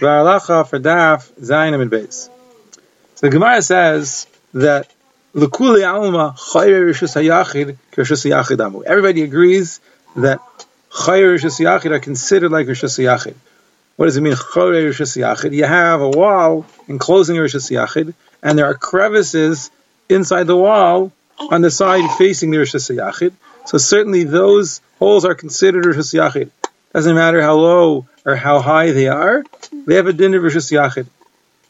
V'alacha for daf zayin and base. So the Gemara says that l'kuli alma chayir rishus hayachid k'rishus hayachid amu. Everybody agrees that chayir rishus hayachid are considered like rishus hayachid. What does it mean chayir rishus hayachid? You have a wall enclosing rishus hayachid, and there are crevices inside the wall on the side facing the rishus hayachid. So certainly those holes are considered rishus hayachid. Doesn't matter how low or how high they are, they have a din of Rishus Yachid.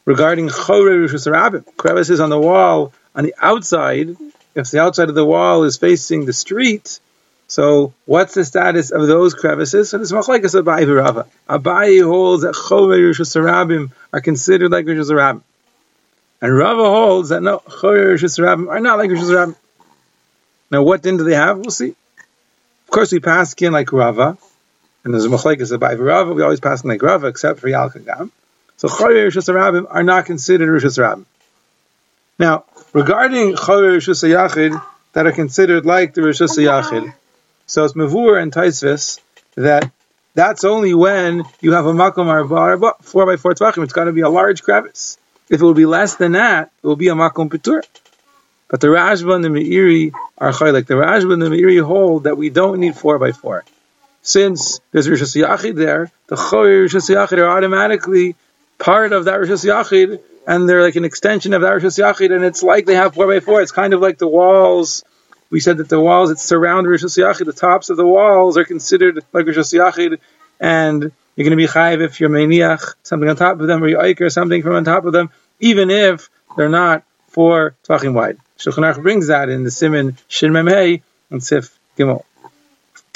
Regarding Chore Rishus Rabbim, crevices on the wall on the outside, if the outside of the wall is facing the street, so what's the status of those crevices? So it's machlekes Abai v'Rava. Abai holds that Chore Rishus Rabbim are considered like Rabbim. And Rava holds that no, Chore Rishus Rabbim are not like Rabbim. Now what din do they have? We'll see. Of course we pass in like Rava, and there's a machlekes about Rava, we always pass like Rava, except for Yalkagam. So Choyer Rishus Rabbim are not considered Rishus Rabbim. Now, regarding Choyer Rishus Yachid, that are considered like the Rishus Yachid, so it's Mavur and Taisvis, that that's only when you have a makom arba, four by four tvachim. It's got to be a large crevice. If it will be less than that, it will be a makom petur. But the Rashba and the Meiri are like the Rashba and the Meiri hold that we don't need four by four since there's Rishas Yachid there, the Choyer Rishas Yachid are automatically part of that Rishas Yachid, and they're like an extension of that Rishas Yachid, and it's like they have four by four. It's kind of like the walls. We said that the walls that surround Rishas Yachid, the tops of the walls are considered like Rishas Yachid, and you're going to be chayiv if you're meniach, something on top of them, or you or something from on top of them, even if they're not four tvachim wide. Shulchan Aruch brings that in the Simin Shin Memhei and Sif Gimel.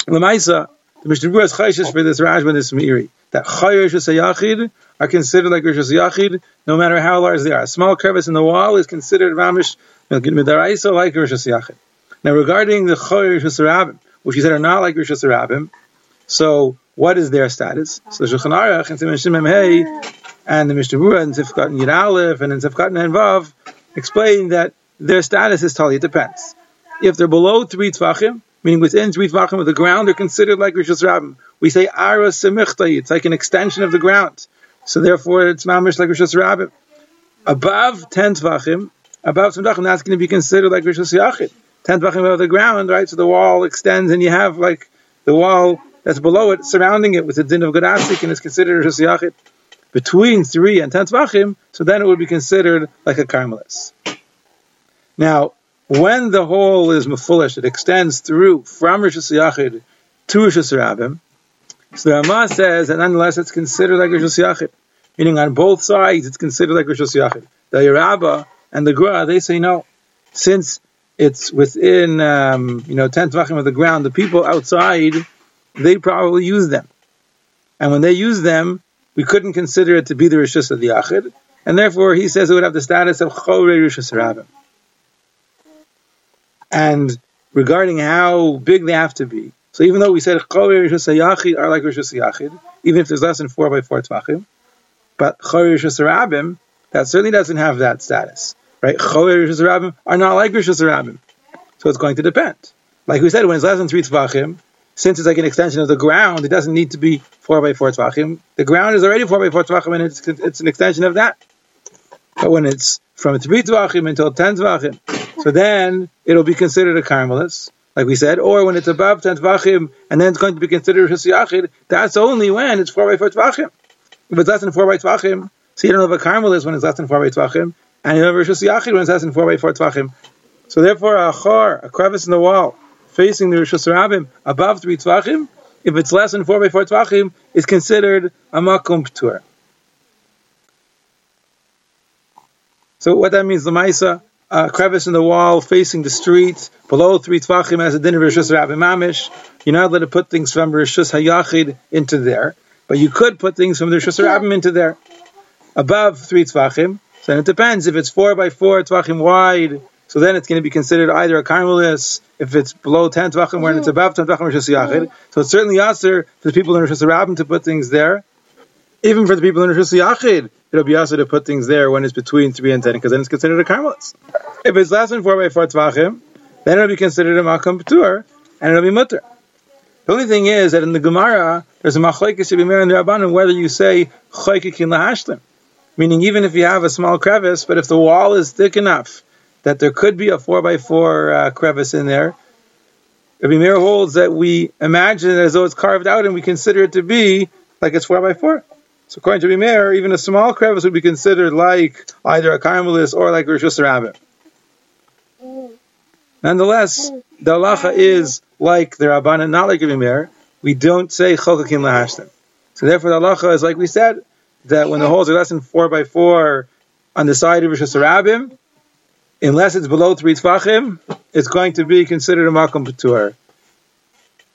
Lamaisa, the Mishnah Berurah is chayshish for this Rashba and this Meiri that chayish Yachid are considered like Rishas Yachid, no matter how large they are. A small crevice in the wall is considered mamish midaraisa like Rishas Yachid. Now, regarding the chayish Rabbim, which he said are not like Rishas Rabbim, so what is their status? So the Shulchan Aruch and Hey and the Mishnah Berurah and Tifkat and Yid Aleph and Tifkat and Vav explain that their status is totally it depends. If they're below three tvachim, meaning within three tvachim of the ground, they're considered like Rishus Rabbim. We say Ara Semichtai, it's like an extension of the ground. So therefore, it's mamish like Rishus Rabbim. Above 10 tvachim, above tvachim, that's going to be considered like Rishus Yachid. 10 tvachim above the ground, right? So the wall extends and you have like the wall that's below it, surrounding it with the din of Gud Asik, and it's considered Rishus Yachid. Between 3 and 10 tvachim, so then it would be considered like a Carmelis. Now, when the hole is mefulish, it extends through from Rishus Yachid to Rishus Rabbim. So the Rama says that nonetheless it's considered like Rishus Yachid, meaning on both sides it's considered like Rishus Yachid. The Yerabba and the Gra they say no, since it's within um, you know ten tvachim of the ground, the people outside they probably use them, and when they use them, we couldn't consider it to be the Rishus of the Yachid, and therefore he says it would have the status of Chore Rishus Rabbim. And regarding how big they have to be, so even though we said Chori Rishus are like Rishus even if there's less than four by four tvachim, but Chori Rishus that certainly doesn't have that status, right? Chori Rishus are not like Rishus Rabbim, so it's going to depend. Like we said, when it's less than three tvachim, since it's like an extension of the ground, it doesn't need to be four by four tvachim. The ground is already four by four tvachim, and it's, it's an extension of that. But when it's from three tvachim until ten tvachim, so then it'll be considered a Carmelis, like we said, or when it's above 10 Tvachim and then it's going to be considered Rishus Yachid, that's only when it's 4 by 4 Tvachim. If it's less than 4 by Tvachim, so you don't have a Carmelis when it's less than 4 by Tvachim, and you don't have Rishus Yachid when it's less than 4 by 4 Tvachim. So therefore, a chor, a crevice in the wall, facing the Rishus Rabbim above 3 Tvachim, if it's less than 4 by 4 Tvachim, is considered a Makum Ptur. So what that means, the Maisa, a crevice in the wall facing the street, below three tvachim as a din of Rishus Rabbi Mamish. You're not allowed to put things from Rishus Hayachid into there, but you could put things from the Rishus Rabbim into there. Above three tvachim, so then it depends. If it's four by four tvachim wide, so then it's going to be considered either a carmelis. If it's below ten tvachim, when it's above ten tvachim Rishus Yachid, so it's certainly aser for the people in Rishus Rabbim to put things there. Even for the people in Rishus Yachid, it'll be also to put things there when it's between 3 and 10, because then it's considered a carmelis. If it's less than 4 by 4 tvachim, then it'll be considered a makam p'tur, and it'll be mutter. The only thing is that in the Gemara, there's a machlekes Bimer and Rabbanim whether you say choykikin lahashlim, meaning even if you have a small crevice, but if the wall is thick enough that there could be a four by four uh, crevice in there, Rabbi Meir holds that we imagine it as though it's carved out and we consider it to be like it's four by four. So according to Rabbi Meir, even a small crevice would be considered like either a carmelis or like Rishus Rabbim. Nonetheless, the halacha is like the Rabbanan, not like Rabbi Meir. We don't say chokakim lahashlim. So therefore, the halacha is like we said that when the holes are less than four by four on the side of Rishus Rabbim, unless it's below three tfachim, it's going to be considered a makom patur.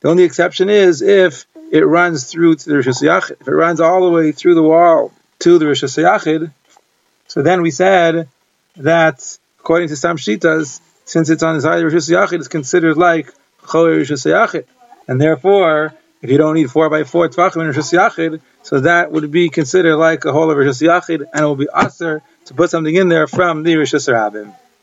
The only exception is if it runs through to the Rishus Yachid. If it runs all the way through the wall to the Rishus Yachid, so then we said that according to some shitas, since it's on the side of Rishus Yachid, it's considered like Choyer Rishus Yachid. And therefore, if you don't need 4 by 4 Tvachim in Rishus Yachid, so that would be considered like a hole of Rishus Yachid, and it will be aser to put something in there from the Rishus Rabbim.